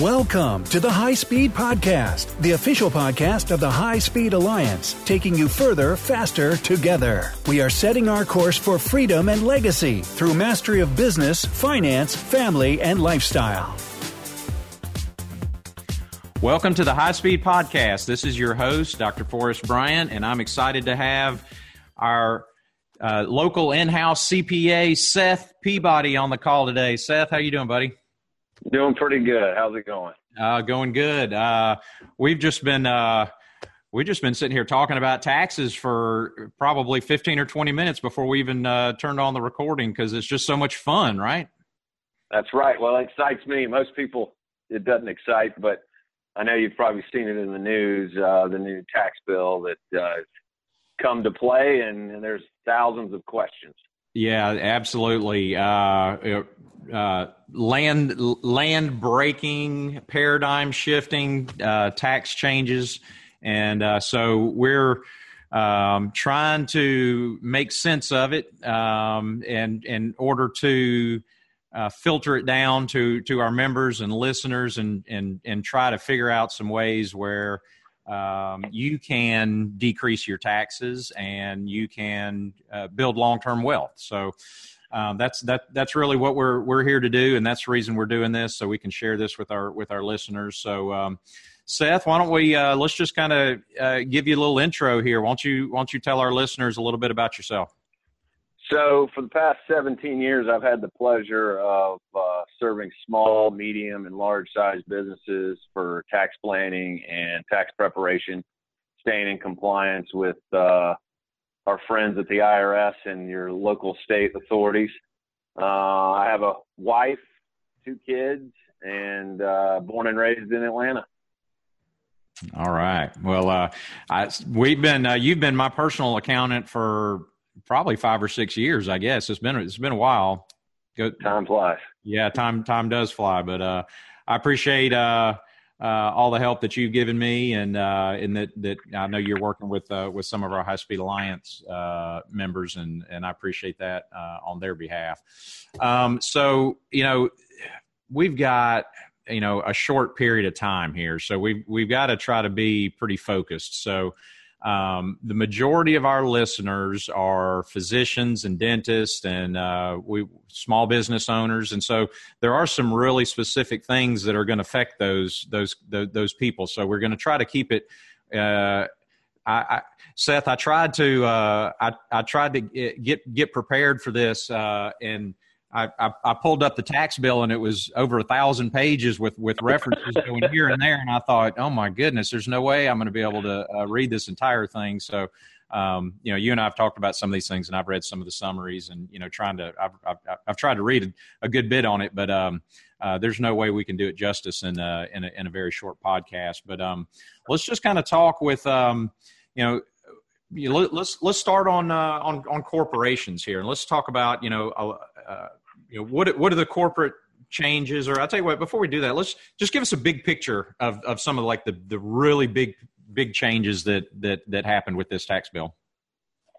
Welcome to the High Speed Podcast, the official podcast of the High Speed Alliance, taking you further, faster, together. We are setting our course for freedom and legacy through mastery of business, finance, family, and lifestyle. Welcome to the High Speed Podcast. This is your host, Dr. Forrest Bryant, and I'm excited to have our uh, local in-house CPA, Seth Peabody, on the call today. Seth, how are you doing, buddy? Doing pretty good. How's it going? Uh, going good. Uh, we've just been uh, we've just been sitting here talking about taxes for probably fifteen or twenty minutes before we even uh, turned on the recording because it's just so much fun, right? That's right. Well, it excites me. Most people it doesn't excite, but I know you've probably seen it in the news. Uh, the new tax bill that uh, come to play, and, and there's thousands of questions. Yeah, absolutely. Uh, uh, land land breaking, paradigm shifting, uh, tax changes, and uh, so we're um, trying to make sense of it, um, and in order to uh, filter it down to to our members and listeners, and and and try to figure out some ways where. Um, you can decrease your taxes and you can uh, build long term wealth. So, um, that's that that's really what we're we're here to do, and that's the reason we're doing this, so we can share this with our with our listeners. So, um, Seth, why don't we uh, let's just kind of uh, give you a little intro here? Why don't you why don't you tell our listeners a little bit about yourself? So, for the past 17 years, I've had the pleasure of uh, serving small, medium, and large size businesses for tax planning and tax preparation, staying in compliance with uh, our friends at the IRS and your local state authorities. Uh, I have a wife, two kids, and uh, born and raised in Atlanta. All right. Well, uh, I, we've been uh, you've been my personal accountant for probably five or six years. I guess it's been it's been a while. Go, time flies. Yeah, time time does fly. But uh, I appreciate uh, uh, all the help that you've given me, and uh, and that that I know you're working with uh, with some of our High Speed Alliance uh, members, and and I appreciate that uh, on their behalf. Um, so you know, we've got you know a short period of time here, so we've we've got to try to be pretty focused. So um, the majority of our listeners are physicians and dentists and uh, we small business owners, and so there are some really specific things that are going to affect those those those, people. So we're going to try to keep it. Uh, I, I, Seth, I tried to uh, I, I tried to get get prepared for this, uh, and I, I, I, pulled up the tax bill and it was over a thousand pages with, with references going here and there. And I thought, oh my goodness, there's no way I'm going to be able to uh, read this entire thing. So, um, you know, you and I have talked about some of these things and I've read some of the summaries and, you know, trying to, I've, I've, I've tried to read a, good bit on it, but um, uh, there's no way we can do it justice in a, in a, in a very short podcast. But um, let's just kind of talk with, um, you know, let's let's start on uh, on on corporations here, and let's talk about you know uh, uh you know what what are the corporate changes? Or i'll tell you what before we do that let's just give us a big picture of, of some of like the, the really big big changes that that that happened with this tax bill.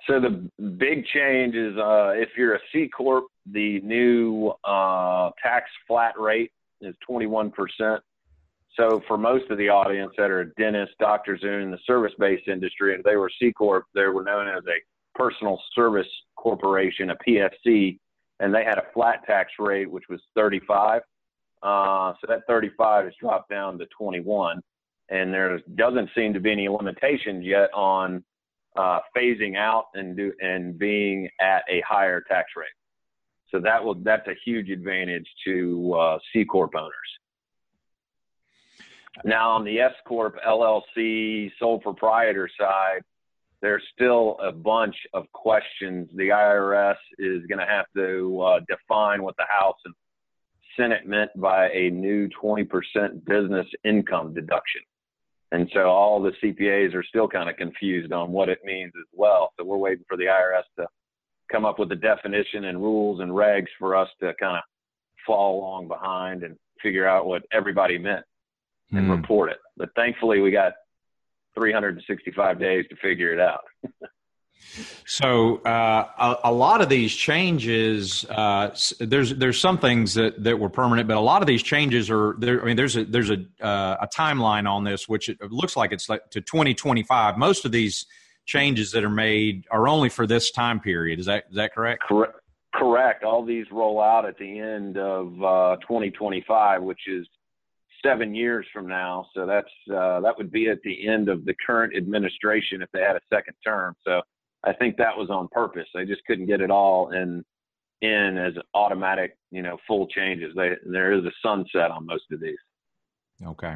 So the big change is uh, if you're a c corp the new uh, tax flat rate is 21% so for most of the audience that are dentists doctors in the service-based industry if they were c corp they were known as a personal service corporation a psc and they had a flat tax rate which was 35. Uh, so that 35 has dropped down to 21, and there doesn't seem to be any limitations yet on uh, phasing out and do and being at a higher tax rate. So that will that's a huge advantage to uh, C corp owners. Now on the S corp LLC sole proprietor side, there's still a bunch of questions. The IRS is going to have to uh, define what the House and Senate meant by a new 20% business income deduction. And so all the CPAs are still kind of confused on what it means as well. So we're waiting for the IRS to come up with the definition and rules and regs for us to kind of fall along behind and figure out what everybody meant and mm. report it. But thankfully, we got 365 days to figure it out. So uh, a, a, lot of these changes, uh, there's there's some things that, that were permanent, but a lot of these changes are there. I mean, there's a there's a uh, a timeline on this, which it looks like it's like to 2025. Most of these changes that are made are only for this time period. Is that is that correct? Correct. Correct. All these roll out at the end of uh, 2025, which is seven years from now. So that's uh, that would be at the end of the current administration if they had a second term. So I think that was on purpose. They just couldn't get it all in in as automatic, you know, full changes. They, there is a sunset on most of these. Okay,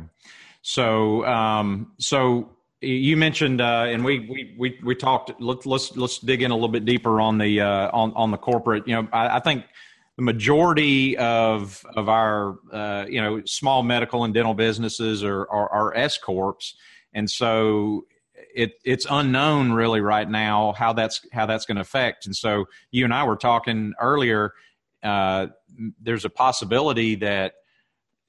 so um, so you mentioned, uh, and we, we we we talked. Let's let's let's dig in a little bit deeper on the uh, on on the corporate. You know, I, I think the majority of of our uh, you know small medical and dental businesses are are, are S corps, and so it it's unknown really right now how that's how that's going to affect. And so you and I were talking earlier. Uh, there's a possibility that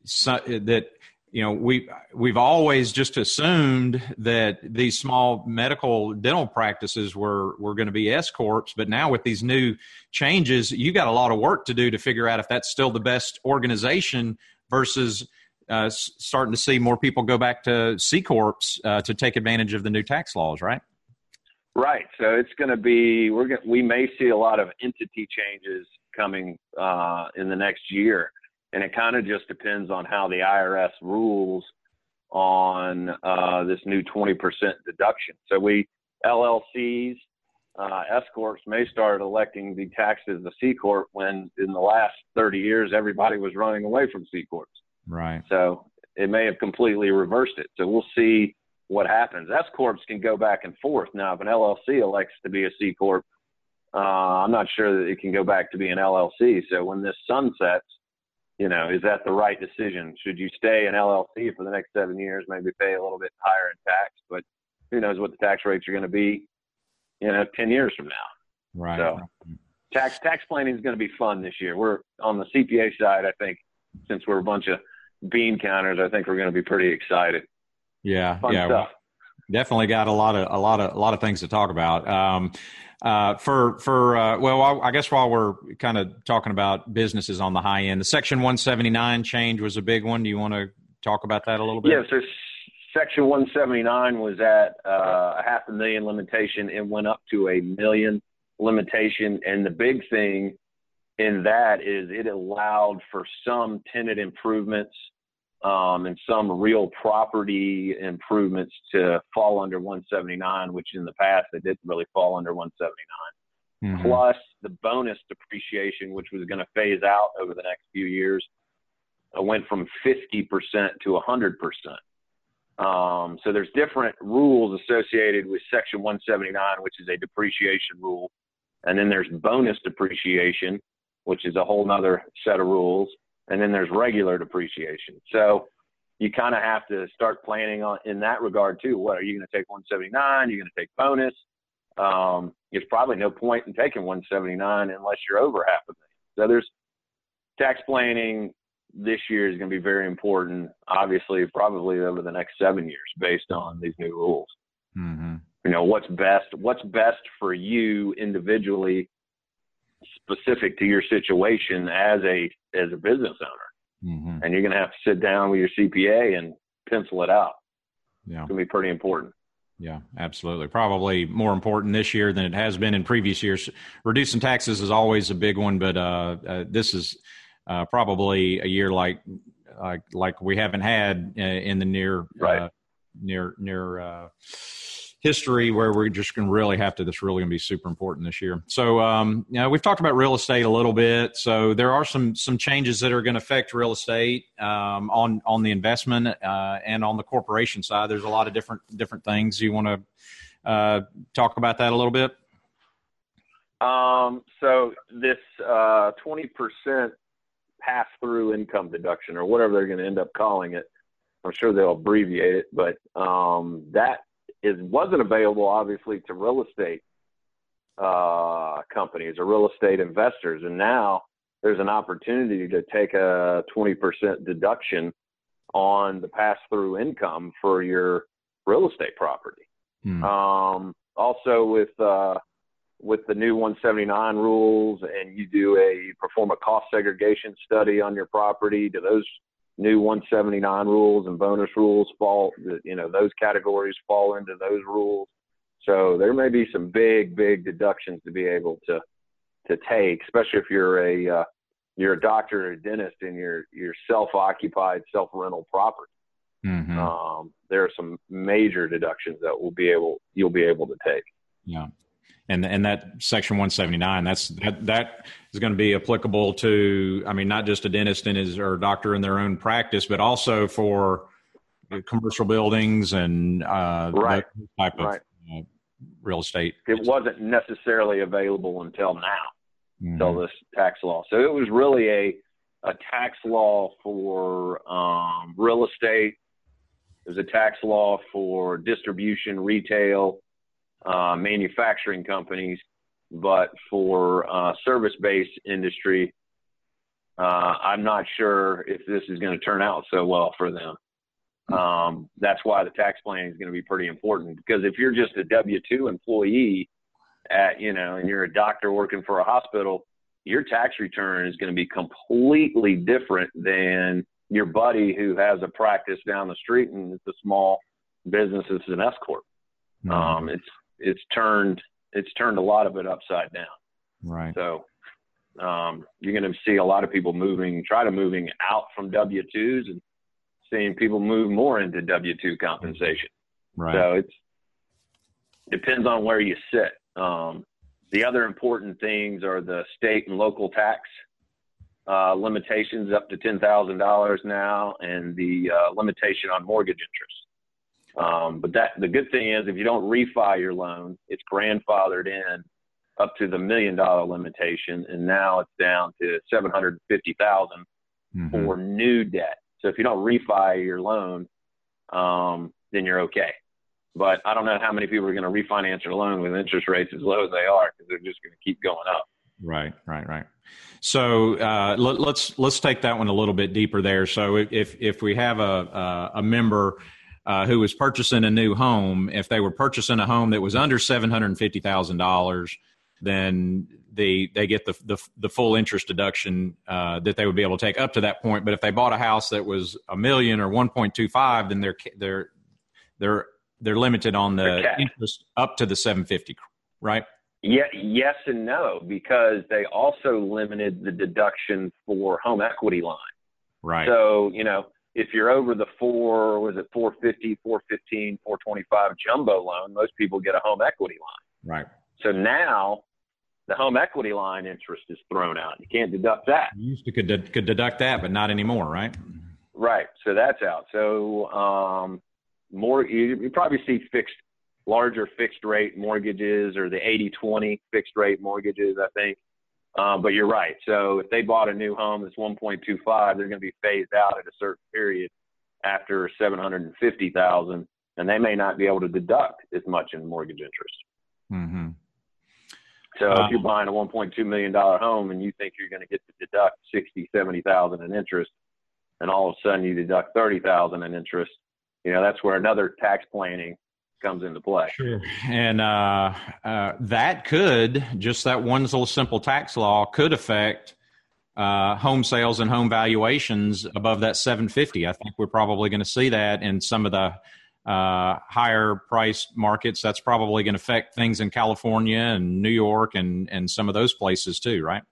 that you know we we've always just assumed that these small medical dental practices were were going to be S corps, but now with these new changes, you got a lot of work to do to figure out if that's still the best organization versus uh, starting to see more people go back to C corps uh, to take advantage of the new tax laws, right? Right. So it's going to be we're going we may see a lot of entity changes coming uh, in the next year and it kind of just depends on how the IRS rules on uh, this new 20% deduction. So we LLCs, uh, S corps may start electing the tax as a C corp when in the last 30 years everybody was running away from C corps. Right. So it may have completely reversed it. So we'll see what happens. S corps can go back and forth. Now, if an LLC elects to be a C corp, uh, I'm not sure that it can go back to be an LLC. So when this sunsets, you know, is that the right decision? Should you stay in LLC for the next seven years, maybe pay a little bit higher in tax, but who knows what the tax rates are going to be, you know, 10 years from now. Right. So tax, tax planning is going to be fun this year. We're on the CPA side. I think since we're a bunch of bean counters, I think we're going to be pretty excited. Yeah. Fun yeah. Stuff. Definitely got a lot of, a lot of, a lot of things to talk about. Um, uh, for for uh, well, I guess while we're kind of talking about businesses on the high end, the Section 179 change was a big one. Do you want to talk about that a little bit? Yeah. So Section 179 was at uh, a half a million limitation. and went up to a million limitation, and the big thing in that is it allowed for some tenant improvements um, and some real property improvements to fall under 179, which in the past they didn't really fall under 179. Mm-hmm. Plus the bonus depreciation, which was going to phase out over the next few years, uh, went from 50% to 100%. Um, so there's different rules associated with Section 179, which is a depreciation rule, and then there's bonus depreciation, which is a whole other set of rules and then there's regular depreciation. So you kind of have to start planning on in that regard too. What are you going to take 179? You're going to take bonus. Um, there's probably no point in taking 179 unless you're over half a million. So there's tax planning this year is going to be very important. Obviously, probably over the next seven years, based on these new rules. Mm-hmm. You know what's best. What's best for you individually specific to your situation as a as a business owner. Mm-hmm. And you're going to have to sit down with your CPA and pencil it out. Yeah. It's going to be pretty important. Yeah, absolutely. Probably more important this year than it has been in previous years. Reducing taxes is always a big one, but uh, uh, this is uh, probably a year like like like we haven't had uh, in the near right. Uh, near near uh, history where we're just going to really have to, that's really going to be super important this year. So, um, you know, we've talked about real estate a little bit. So there are some, some changes that are going to affect real estate, um, on, on the investment, uh, and on the corporation side. There's a lot of different, different things you want to, uh, talk about that a little bit. Um, so this, uh, 20% pass through income deduction or whatever they're going to end up calling it. I'm sure they'll abbreviate it, but um, that is wasn't available obviously to real estate uh, companies or real estate investors, and now there's an opportunity to take a 20% deduction on the pass-through income for your real estate property. Hmm. Um, also, with uh, with the new 179 rules and you do a perform a cost segregation study on your property, do those new 179 rules and bonus rules fall? You know, those categories fall into those rules. So there may be some big, big deductions to be able to to take, especially if you're a uh, you're a doctor or a dentist and you're you're self-occupied, self-rental property. Mm-hmm. Um, there are some major deductions that will be able you'll be able to take. Yeah, and and that section 179 that's that that is going to be applicable to I mean not just a dentist and his or a doctor in their own practice, but also for commercial buildings and uh, right. type of right. uh, real estate. It wasn't necessarily available until now, mm-hmm. until this tax law. So it was really a a tax law for um, real estate. There's a tax law for distribution, retail, uh, manufacturing companies, but for uh, service-based industry, uh, I'm not sure if this is going to turn out so well for them. Um, that's why the tax planning is going to be pretty important because if you're just a W-2 employee at, you know, and you're a doctor working for a hospital, your tax return is going to be completely different than your buddy who has a practice down the street and it's a small business. It's an S corp. Mm-hmm. Um, it's it's turned it's turned a lot of it upside down. Right. So um, you're going to see a lot of people moving, try to moving out from W twos and seeing people move more into W two compensation. Right. So it's depends on where you sit. Um, the other important things are the state and local tax uh, limitations up to ten thousand dollars now, and the uh, limitation on mortgage interest. Um, but that the good thing is if you don't refi your loan, it's grandfathered in up to the million dollar limitation, and now it's down to seven hundred fifty thousand mm-hmm. for new debt. So if you don't refi your loan, um, then you're okay. But I don't know how many people are going to refinance their loan with interest rates as low as they are because they're just going to keep going up. Right, right, right. So uh, let, us let's, let's take that one a little bit deeper there. So if if we have a a, a member uh, who was purchasing a new home, if they were purchasing a home that was under seven hundred and fifty thousand dollars, then they they get the the, the full interest deduction uh, that they would be able to take up to that point. But if they bought a house that was a million or one point two five, then they're they're they're they're limited on the interest up to the seven fifty, right? Yeah, yes and no, because they also limited the deduction for home equity line. Right. So you know if you're over the four, was it 450, 415, 425 jumbo loan, most people get a home equity line. Right. So now the home equity line interest is thrown out. You can't deduct that. You used to could, could deduct that, but not anymore, right? Right. So that's out. So um, more you, you probably see fixed, larger fixed rate mortgages or the 80-20 fixed rate mortgages. I think um, but you're right. So if they bought a new home that's 1.25, they're going to be phased out at a certain period after 750,000, and they may not be able to deduct as much in mortgage interest. Mm-hmm. So if you're buying a 1.2 million dollar home and you think you're going to get to deduct 60, 70,000 in interest, and all of a sudden you deduct 30,000 in interest, you know that's where another tax planning comes into play. Sure. And uh, uh, that could, just that one little simple tax law could affect uh, home sales and home valuations above that 750. I think we're probably going to see that in some of the uh, higher price markets. That's probably going to affect things in California and New York and, and some of those places too, right?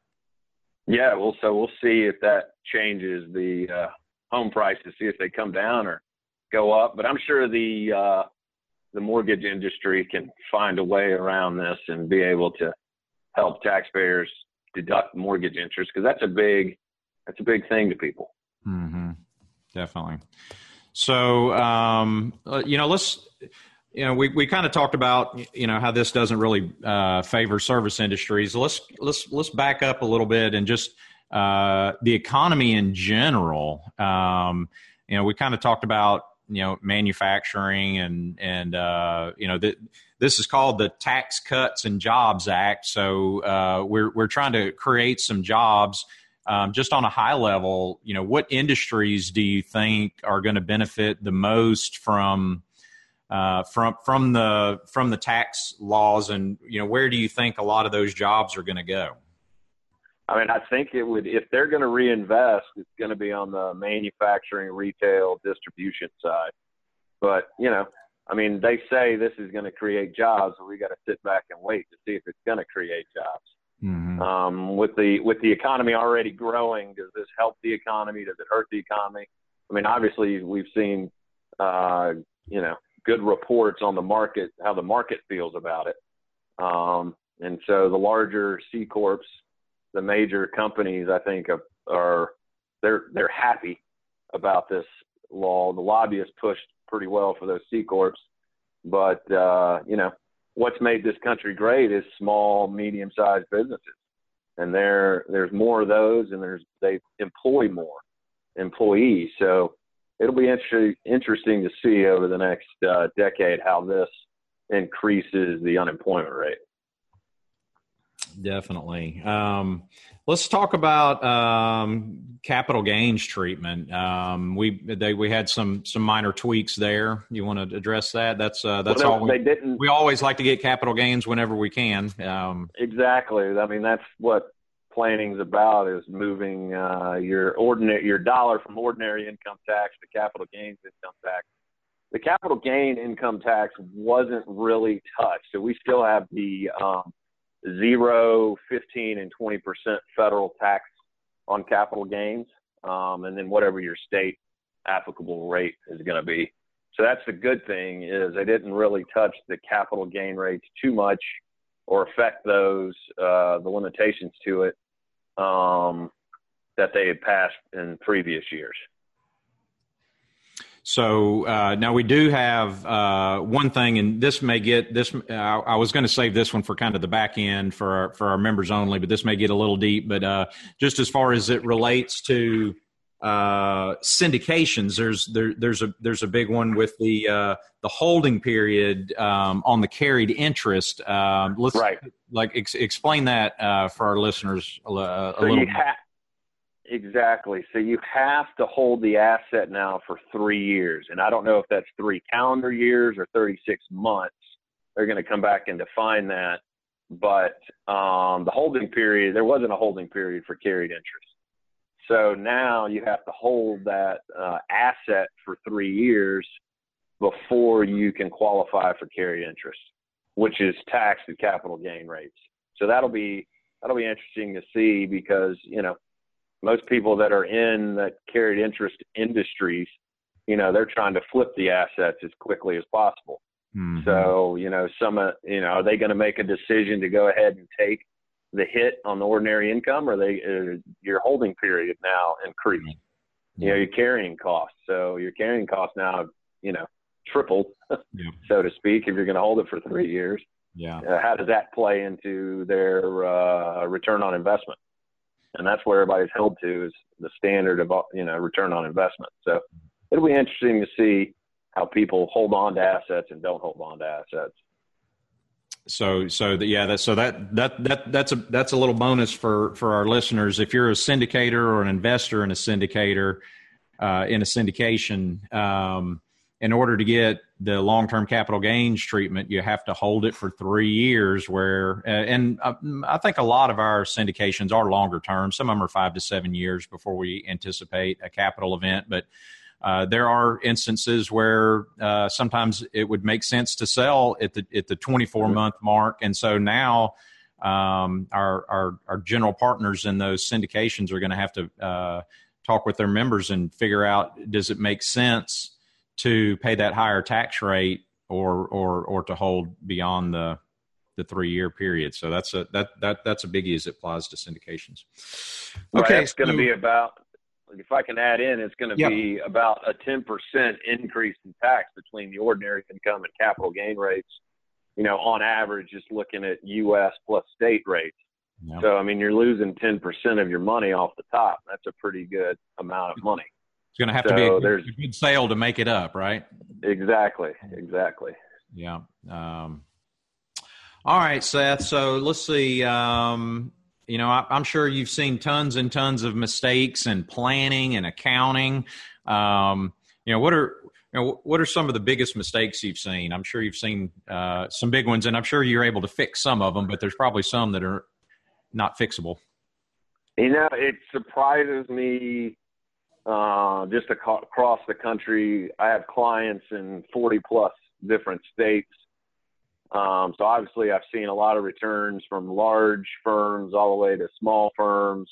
Yeah, well, so we'll see if that changes the uh, home prices, see if they come down or go up. But I'm sure the uh, the mortgage industry can find a way around this and be able to help taxpayers deduct mortgage interest because that's a big that's a big thing to people. Mm-hmm. Definitely. So um, uh, you know, let's you know we, we kind of talked about you know how this doesn't really uh, favor service industries. Let's let's let's back up a little bit and just uh, the economy in general. Um, you know, we kind of talked about you know manufacturing and and uh, you know that this is called the Tax Cuts and Jobs Act. So uh, we're we're trying to create some jobs. Um, just on a high level, you know, what industries do you think are going to benefit the most from uh, from from the from the tax laws, and you know, where do you think a lot of those jobs are going to go? I mean, I think it would if they're going to reinvest, it's going to be on the manufacturing, retail, distribution side. But you know, I mean, they say this is going to create jobs, so we got to sit back and wait to see if it's going to create jobs. Mm-hmm. Um, with the with the economy already growing, does this help the economy? Does it hurt the economy? I mean, obviously, we've seen uh, you know good reports on the market, how the market feels about it, um, and so the larger C corps, the major companies, I think, are, they're they're happy about this law. The lobbyists pushed pretty well for those C corps, but uh, you know what's made this country great is small, medium-sized businesses, and there there's more of those, and there's they employ more employees. So it'll be interesting interesting to see over the next uh, decade how this increases the unemployment rate. Definitely. Um, let's talk about um, capital gains treatment. Um, we they, we had some some minor tweaks there. You want to address that? That's uh, that's well, all. We, they didn't. We always like to get capital gains whenever we can. Um, exactly. I mean, that's what planning's about is moving uh, your ordinary your dollar from ordinary income tax to capital gains income tax. The capital gain income tax wasn't really touched, so we still have the um, zero, 15, and 20% federal tax on capital gains, um, and then whatever your state applicable rate is going to be. So that's the good thing is they didn't really touch the capital gain rates too much or affect those uh, the limitations to it um, that they had passed in previous years. So uh, now we do have uh, one thing, and this may get this. Uh, I was going to save this one for kind of the back end for our, for our members only, but this may get a little deep. But uh, just as far as it relates to uh, syndications, there's there, there's a there's a big one with the uh, the holding period um, on the carried interest. Um, let's right. like ex- explain that for our listeners a, a so little. Ha- Exactly. So you have to hold the asset now for three years. And I don't know if that's three calendar years or 36 months. They're going to come back and define that. But um, the holding period, there wasn't a holding period for carried interest. So now you have to hold that uh, asset for three years before you can qualify for carried interest, which is taxed at capital gain rates. So that'll be that'll be interesting to see because you know most people that are in the carried interest industries, you know, they're trying to flip the assets as quickly as possible. Mm-hmm. So, you know, some, uh, you know, are they going to make a decision to go ahead and take the hit on the ordinary income or they, uh, your holding period now increased? Mm-hmm. You know, your carrying costs. So your carrying costs now, you know, tripled, yeah. so to speak, if you're going to hold it for three years. Yeah. Uh, how does that play into their uh, return on investment? And that's where everybody's held to is the standard of you know return on investment. So it'll be interesting to see how people hold on to assets and don't hold on to assets. So, so the, yeah, that, so that, that, that, that's a, that's a little bonus for, for our listeners. If you're a syndicator or an investor in a syndicator, uh, in a syndication, um, in order to get the long-term capital gains treatment, you have to hold it for three years. Where uh, and uh, I think a lot of our syndications are longer term. Some of them are five to seven years before we anticipate a capital event, but uh, there are instances where uh, sometimes it would make sense to sell at the at the 24 month mark, and so now um, our, our our general partners in those syndications are going to have to uh, talk with their members and figure out does it make sense to pay that higher tax rate or or or to hold beyond the the three year period. So that's a that that that's a biggie as it applies to syndications. Okay, right, it's going to be about if I can add in, it's going to yep. be about a ten percent increase in tax between the ordinary income and capital gain rates. You know, on average, just looking at U.S. plus state rates. Yep. So I mean, you're losing ten percent of your money off the top. That's a pretty good amount of money. It's going to have so to be a good, a good, sale to make it up, right? Exactly. Exactly. Yeah. Um, all right, Seth. So let's see. Um, you know, I, am sure you've seen tons and tons of mistakes in planning and accounting. Um, you know, what are you know, what are some of the biggest mistakes you've seen? I'm sure you've seen uh, some big ones, and I'm sure you're able to fix some of them, but there's probably some that are not fixable. You know, it surprises me uh, just across the country. I have clients in 40 plus different states. Um, so obviously, I've seen a lot of returns from large firms all the way to small firms,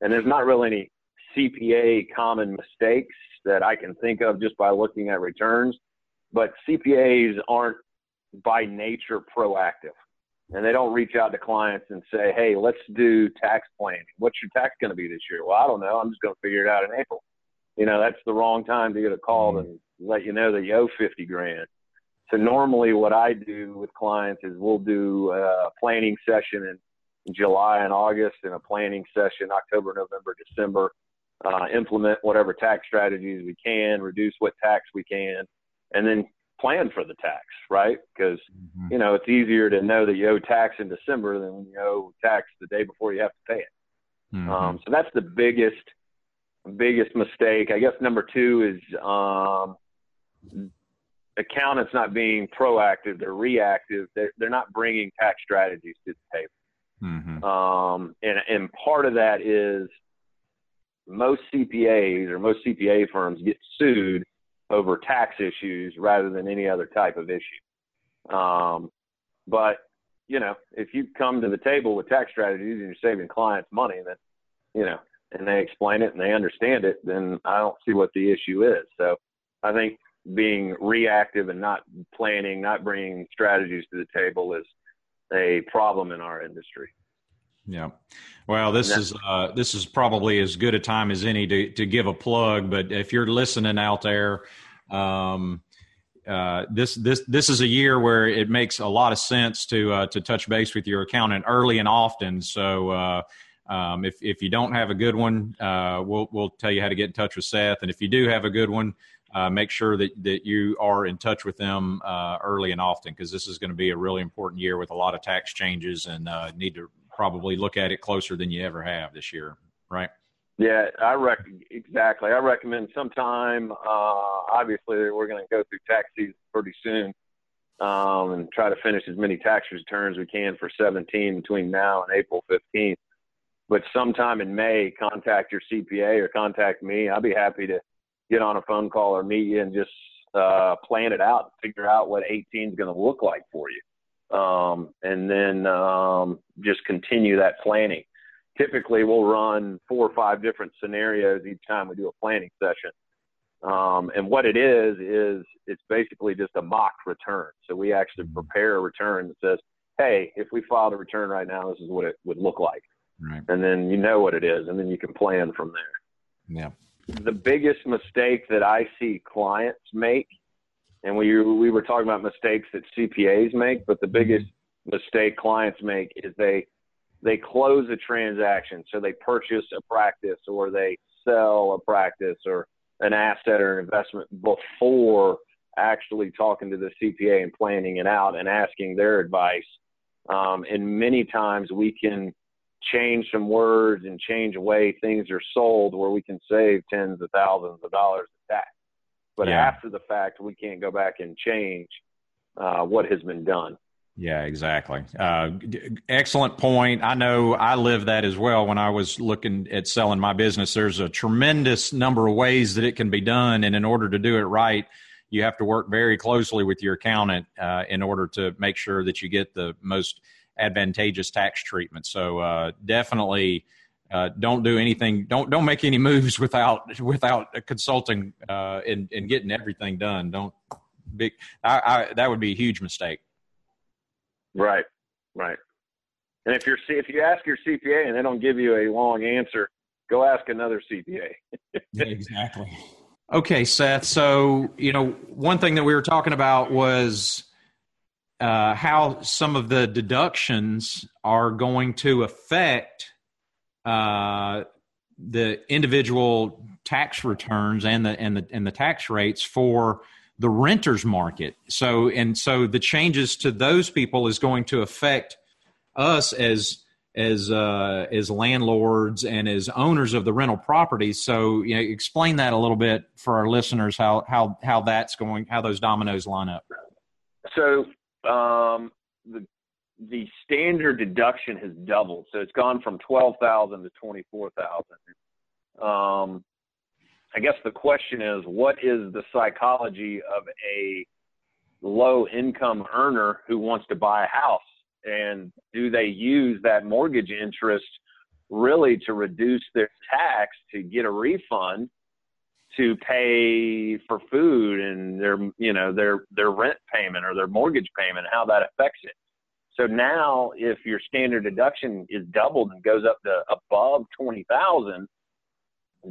and there's not really any CPA common mistakes that I can think of just by looking at returns. But CPAs aren't by nature proactive, and they don't reach out to clients and say, "Hey, let's do tax planning. What's your tax going to be this year?" Well, I don't know. I'm just going to figure it out in April. You know, that's the wrong time to get a call mm-hmm. and let you know that you owe 50 grand. So normally what I do with clients is we'll do a planning session in July and August and a planning session October, November, December. Uh, implement whatever tax strategies we can, reduce what tax we can, and then plan for the tax, right? Because mm-hmm. you know it's easier to know that you owe tax in December than when you owe tax the day before you have to pay it. Mm-hmm. Um, so that's the biggest biggest mistake. I guess number two is um, accountants not being proactive; they're reactive. They're, they're not bringing tax strategies to the table. Mm-hmm. Um, and and part of that is most CPAs or most CPA firms get sued over tax issues rather than any other type of issue. Um, but you know, if you come to the table with tax strategies and you're saving clients money, then you know, and they explain it and they understand it, then I don't see what the issue is. So I think being reactive and not planning, not bringing strategies to the table is a problem in our industry. Yeah. Well, this is uh, this is probably as good a time as any to to give a plug. But if you're listening out there, um, uh, this this this is a year where it makes a lot of sense to uh, to touch base with your accountant early and often. So uh, um, if if you don't have a good one, uh, we'll we'll tell you how to get in touch with Seth. And if you do have a good one, uh, make sure that that you are in touch with them uh, early and often because this is going to be a really important year with a lot of tax changes and uh, need to probably look at it closer than you ever have this year, right? Yeah, I rec exactly. I recommend sometime. Uh, obviously, we're going to go through tax season pretty soon. Um, and try to finish as many tax returns we can for 17 between now and April 15th but sometime in May, contact your CPA or contact me. I'll be happy to get on a phone call or meet you and just uh, plan it out, and figure out what 18 is going to look like for you, um, and then um, just continue that planning. Typically, we'll run four or five different scenarios each time we do a planning session. Um, and what it is is it's basically just a mock return. So we actually prepare a return that says, "Hey, if we filed a return right now, this is what it would look like." Right. And then you know what it is, and then you can plan from there. Yeah. The biggest mistake that I see clients make, and we we were talking about mistakes that CPAs make, but the mm-hmm. biggest mistake clients make is they they close a transaction, so they purchase a practice or they sell a practice or an asset or an investment before actually talking to the CPA and planning it out and asking their advice. Um, and many times we can change some words and change the way things are sold where we can save tens of thousands of dollars of tax. But yeah. after the fact, we can't go back and change uh, what has been done. Yeah, exactly. Uh, excellent point. I know I live that as well when I was looking at selling my business. There's a tremendous number of ways that it can be done. And in order to do it right, you have to work very closely with your accountant uh, in order to make sure that you get the most advantageous tax treatment. So uh, definitely uh, don't do anything. Don't don't make any moves without without consulting uh, and, and getting everything done. Don't big. I, I, that would be a huge mistake. Right, right. And if you're if you ask your CPA and they don't give you a long answer, go ask another CPA. exactly. Okay, Seth. So you know one thing that we were talking about was uh, how some of the deductions are going to affect uh, the individual tax returns and the and the and the tax rates for the renters market. So and so the changes to those people is going to affect us as as uh, as landlords and as owners of the rental properties. So, you know, explain that a little bit for our listeners how how how that's going, how those dominoes line up. So, um, the the standard deduction has doubled. So it's gone from twelve thousand to twenty four thousand. Um, I guess the question is, what is the psychology of a low income earner who wants to buy a house? And do they use that mortgage interest really to reduce their tax to get a refund to pay for food and their, you know, their, their rent payment or their mortgage payment, how that affects it? So now if your standard deduction is doubled and goes up to above 20,000,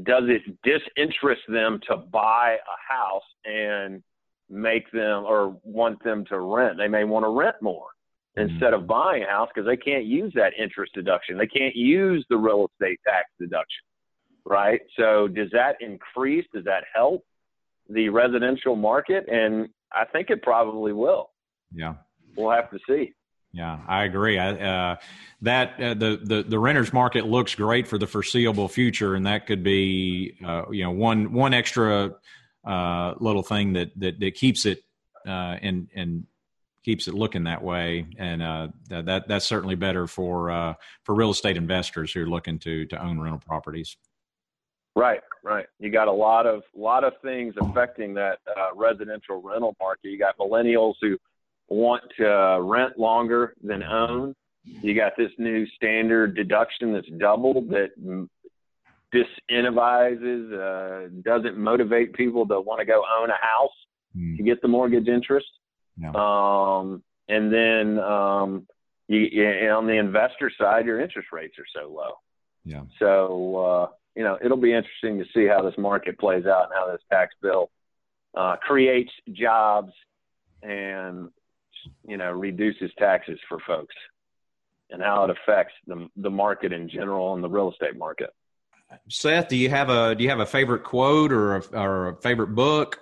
does it disinterest them to buy a house and make them or want them to rent? They may want to rent more mm-hmm. instead of buying a house because they can't use that interest deduction. They can't use the real estate tax deduction, right? So does that increase? Does that help the residential market? And I think it probably will. Yeah. We'll have to see. Yeah, I agree. I, uh, that uh, the, the the renters market looks great for the foreseeable future, and that could be uh, you know one one extra uh, little thing that that, that keeps it uh, and and keeps it looking that way, and uh, that that's certainly better for for real estate investors who are looking to to own rental properties. Right, right. You got a lot of lot of things affecting that residential rental market. You got millennials who want to rent longer than own. You got this new standard deduction that's doubled that disincentivizes, uh, doesn't motivate people to want to go own a house mm. to get the mortgage interest. Yeah. Um, and then um, you, you, on the investor side, your interest rates are so low. Yeah. So uh, you know it'll be interesting to see how this market plays out and how this tax bill uh, creates jobs and you know, reduces taxes for folks and how it affects the, the market in general and the real estate market. Seth, do you have a do you have a favorite quote or a, or a favorite book?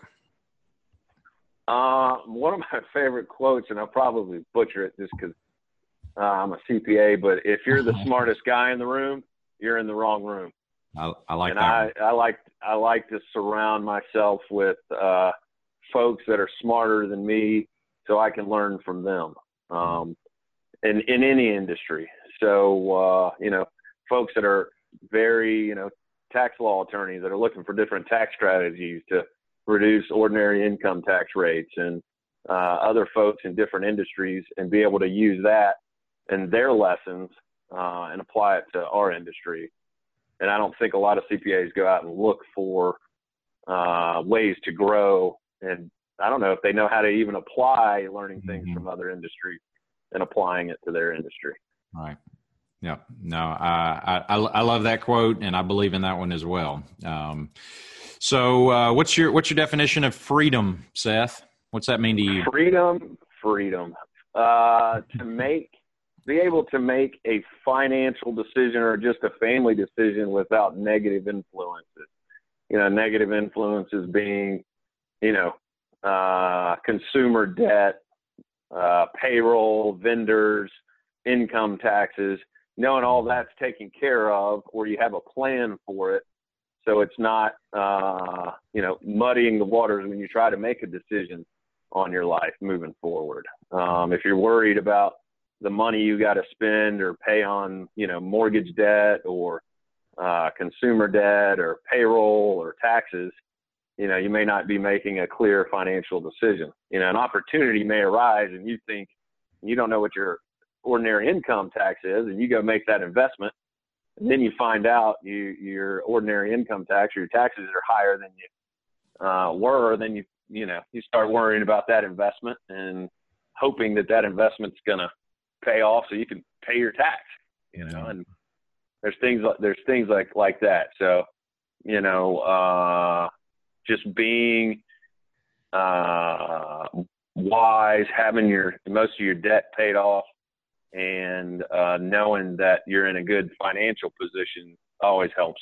Uh, one of my favorite quotes, and I'll probably butcher it just because uh, I'm a CPA. But if you're the smartest guy in the room, you're in the wrong room. I, I like and that. I, I like I like to surround myself with uh, folks that are smarter than me so I can learn from them. Um, in in any industry. So uh, you know, folks that are very you know tax law attorneys that are looking for different tax strategies to reduce ordinary income tax rates and uh, other folks in different industries and be able to use that and their lessons uh, and apply it to our industry. And I don't think a lot of CPAs go out and look for uh, ways to grow and I don't know if they know how to even apply learning things mm-hmm. from other industries and applying it to their industry. Right. Yeah. No, I, I, I love that quote and I believe in that one as well. Um, so, uh, what's your, what's your definition of freedom, Seth? What's that mean to you? Freedom, freedom, uh, to make, be able to make a financial decision or just a family decision without negative influences. You know, negative influences being, you know, uh, consumer debt, uh, payroll, vendors, income taxes, knowing all that's taken care of, or you have a plan for it, so it's not uh, you know muddying the waters when you try to make a decision on your life moving forward. Um, if you're worried about the money you got to spend or pay on you know mortgage debt or uh, consumer debt or payroll or taxes, you know, you may not be making a clear financial decision. You know, an opportunity may arise and you think you don't know what your ordinary income tax is and you go make that investment and then you find out you your ordinary income tax or your taxes are higher than you uh, were, then you you know you start worrying about that investment and hoping that that investment's going to pay off so you can pay your tax. You know, and there's things like there's things like like that. So you know, uh, just being uh, wise, having your most of your debt paid off, and uh, knowing that you're in a good financial position always helps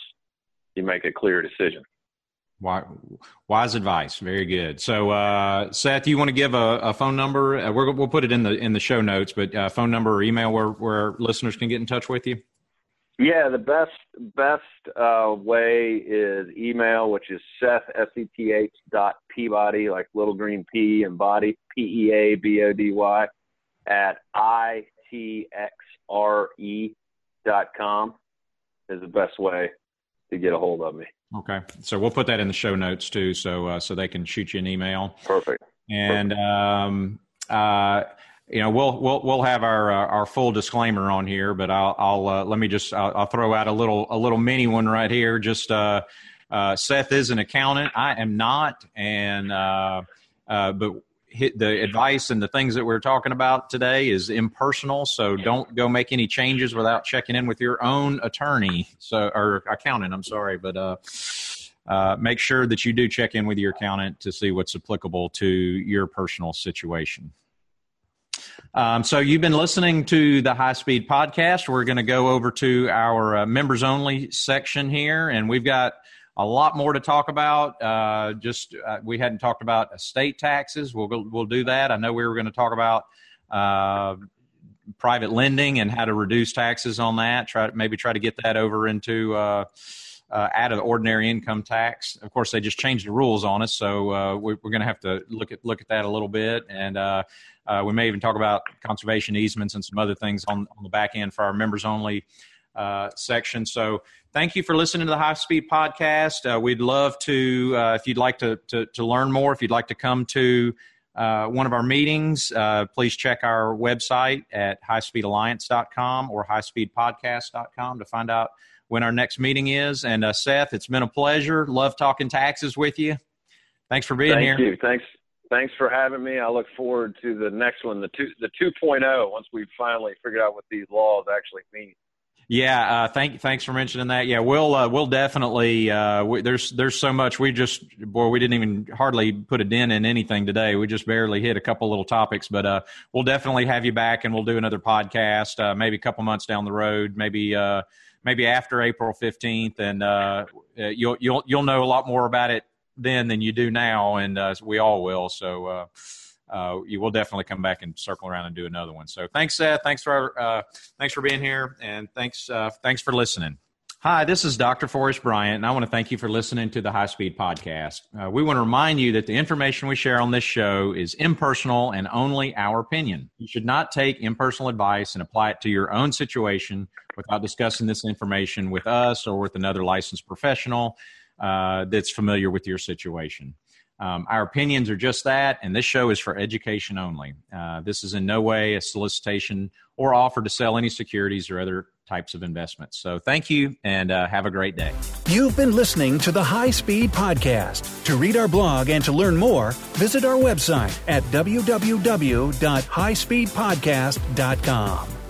you make a clear decision. Wise advice. Very good. So, uh, Seth, you want to give a, a phone number? Uh, we will put it in the in the show notes, but uh, phone number or email where where listeners can get in touch with you. Yeah, the best best uh, way is email, which is Seth S E T H dot Peabody, like little green pea and body P E A B O D Y at I T X R E dot com is the best way to get a hold of me. Okay, so we'll put that in the show notes too, so uh, so they can shoot you an email. Perfect. And um, uh, you know, we'll we'll we'll have our uh, our full disclaimer on here, but I'll I'll uh, let me just I'll, I'll, throw out a little a little mini one right here. Just uh, uh, Seth is an accountant. I am not, and but the advice and the things that we're talking about today is impersonal. So don't go make any changes without checking in with your own attorney. So or accountant. I'm sorry, but uh, uh, make sure that you do check in with your accountant to see what's applicable to your personal situation. Um, so you've been listening to the High Speed Podcast. We're going to go over to our uh, members only section here, and we've got a lot more to talk about. Uh, just uh, we hadn't talked about estate taxes. We'll go, we'll do that. I know we were going to talk about uh, private lending and how to reduce taxes on that. Try maybe try to get that over into uh, uh, out of the ordinary income tax. Of course, they just changed the rules on us, so uh, we, are going to have to look at look at that a little bit, and we may even talk about conservation easements and some other things on, on the back end for our members only section. So thank you for listening to the High Speed Podcast. Uh, we'd love to, uh, if you'd like to, to, to, learn more, if you'd like to come to uh, one of our meetings, uh, please check our website at highspeedalliance.com or highspeedpodcast.com to find out when our next meeting is. And uh, Seth, it's been a pleasure. Love talking taxes with you. Thanks for being Thank here. Thank you. Thanks. Thanks for having me. I look forward to the next one, the two, the 2.0, once we've finally figured out what these laws actually mean. Yeah, uh, thank thanks for mentioning that. Yeah, we'll uh, we'll definitely. Uh, we, there's there's so much. We just boy, we didn't even hardly put a dent in anything today. We just barely hit a couple little topics, but uh, we'll definitely have you back, and we'll do another podcast. Uh, maybe a couple months down the road, maybe uh, maybe after April fifteenth, and you'll you'll you'll know a lot more about it then than you do now, and we all will. So uh, you will definitely come back and circle around and do another one. So thanks, Seth. Thanks for uh, thanks for being here, and thanks uh, thanks for listening. Hi, this is Dr. Forrest Bryant, and I want to thank you for listening to the High Speed Podcast. Uh, we want to remind you that the information we share on this show is impersonal and only our opinion. You should not take impersonal advice and apply it to your own situation without discussing this information with us or with another licensed professional uh, that's familiar with your situation. Um, our opinions are just that, and this show is for education only. Uh, this is in no way a solicitation or offer to sell any securities or other types of investments. So thank you and uh, have a great day. You've been listening to the High Speed Podcast. To read our blog and to learn more, visit our website at www.highspeedpodcast.com.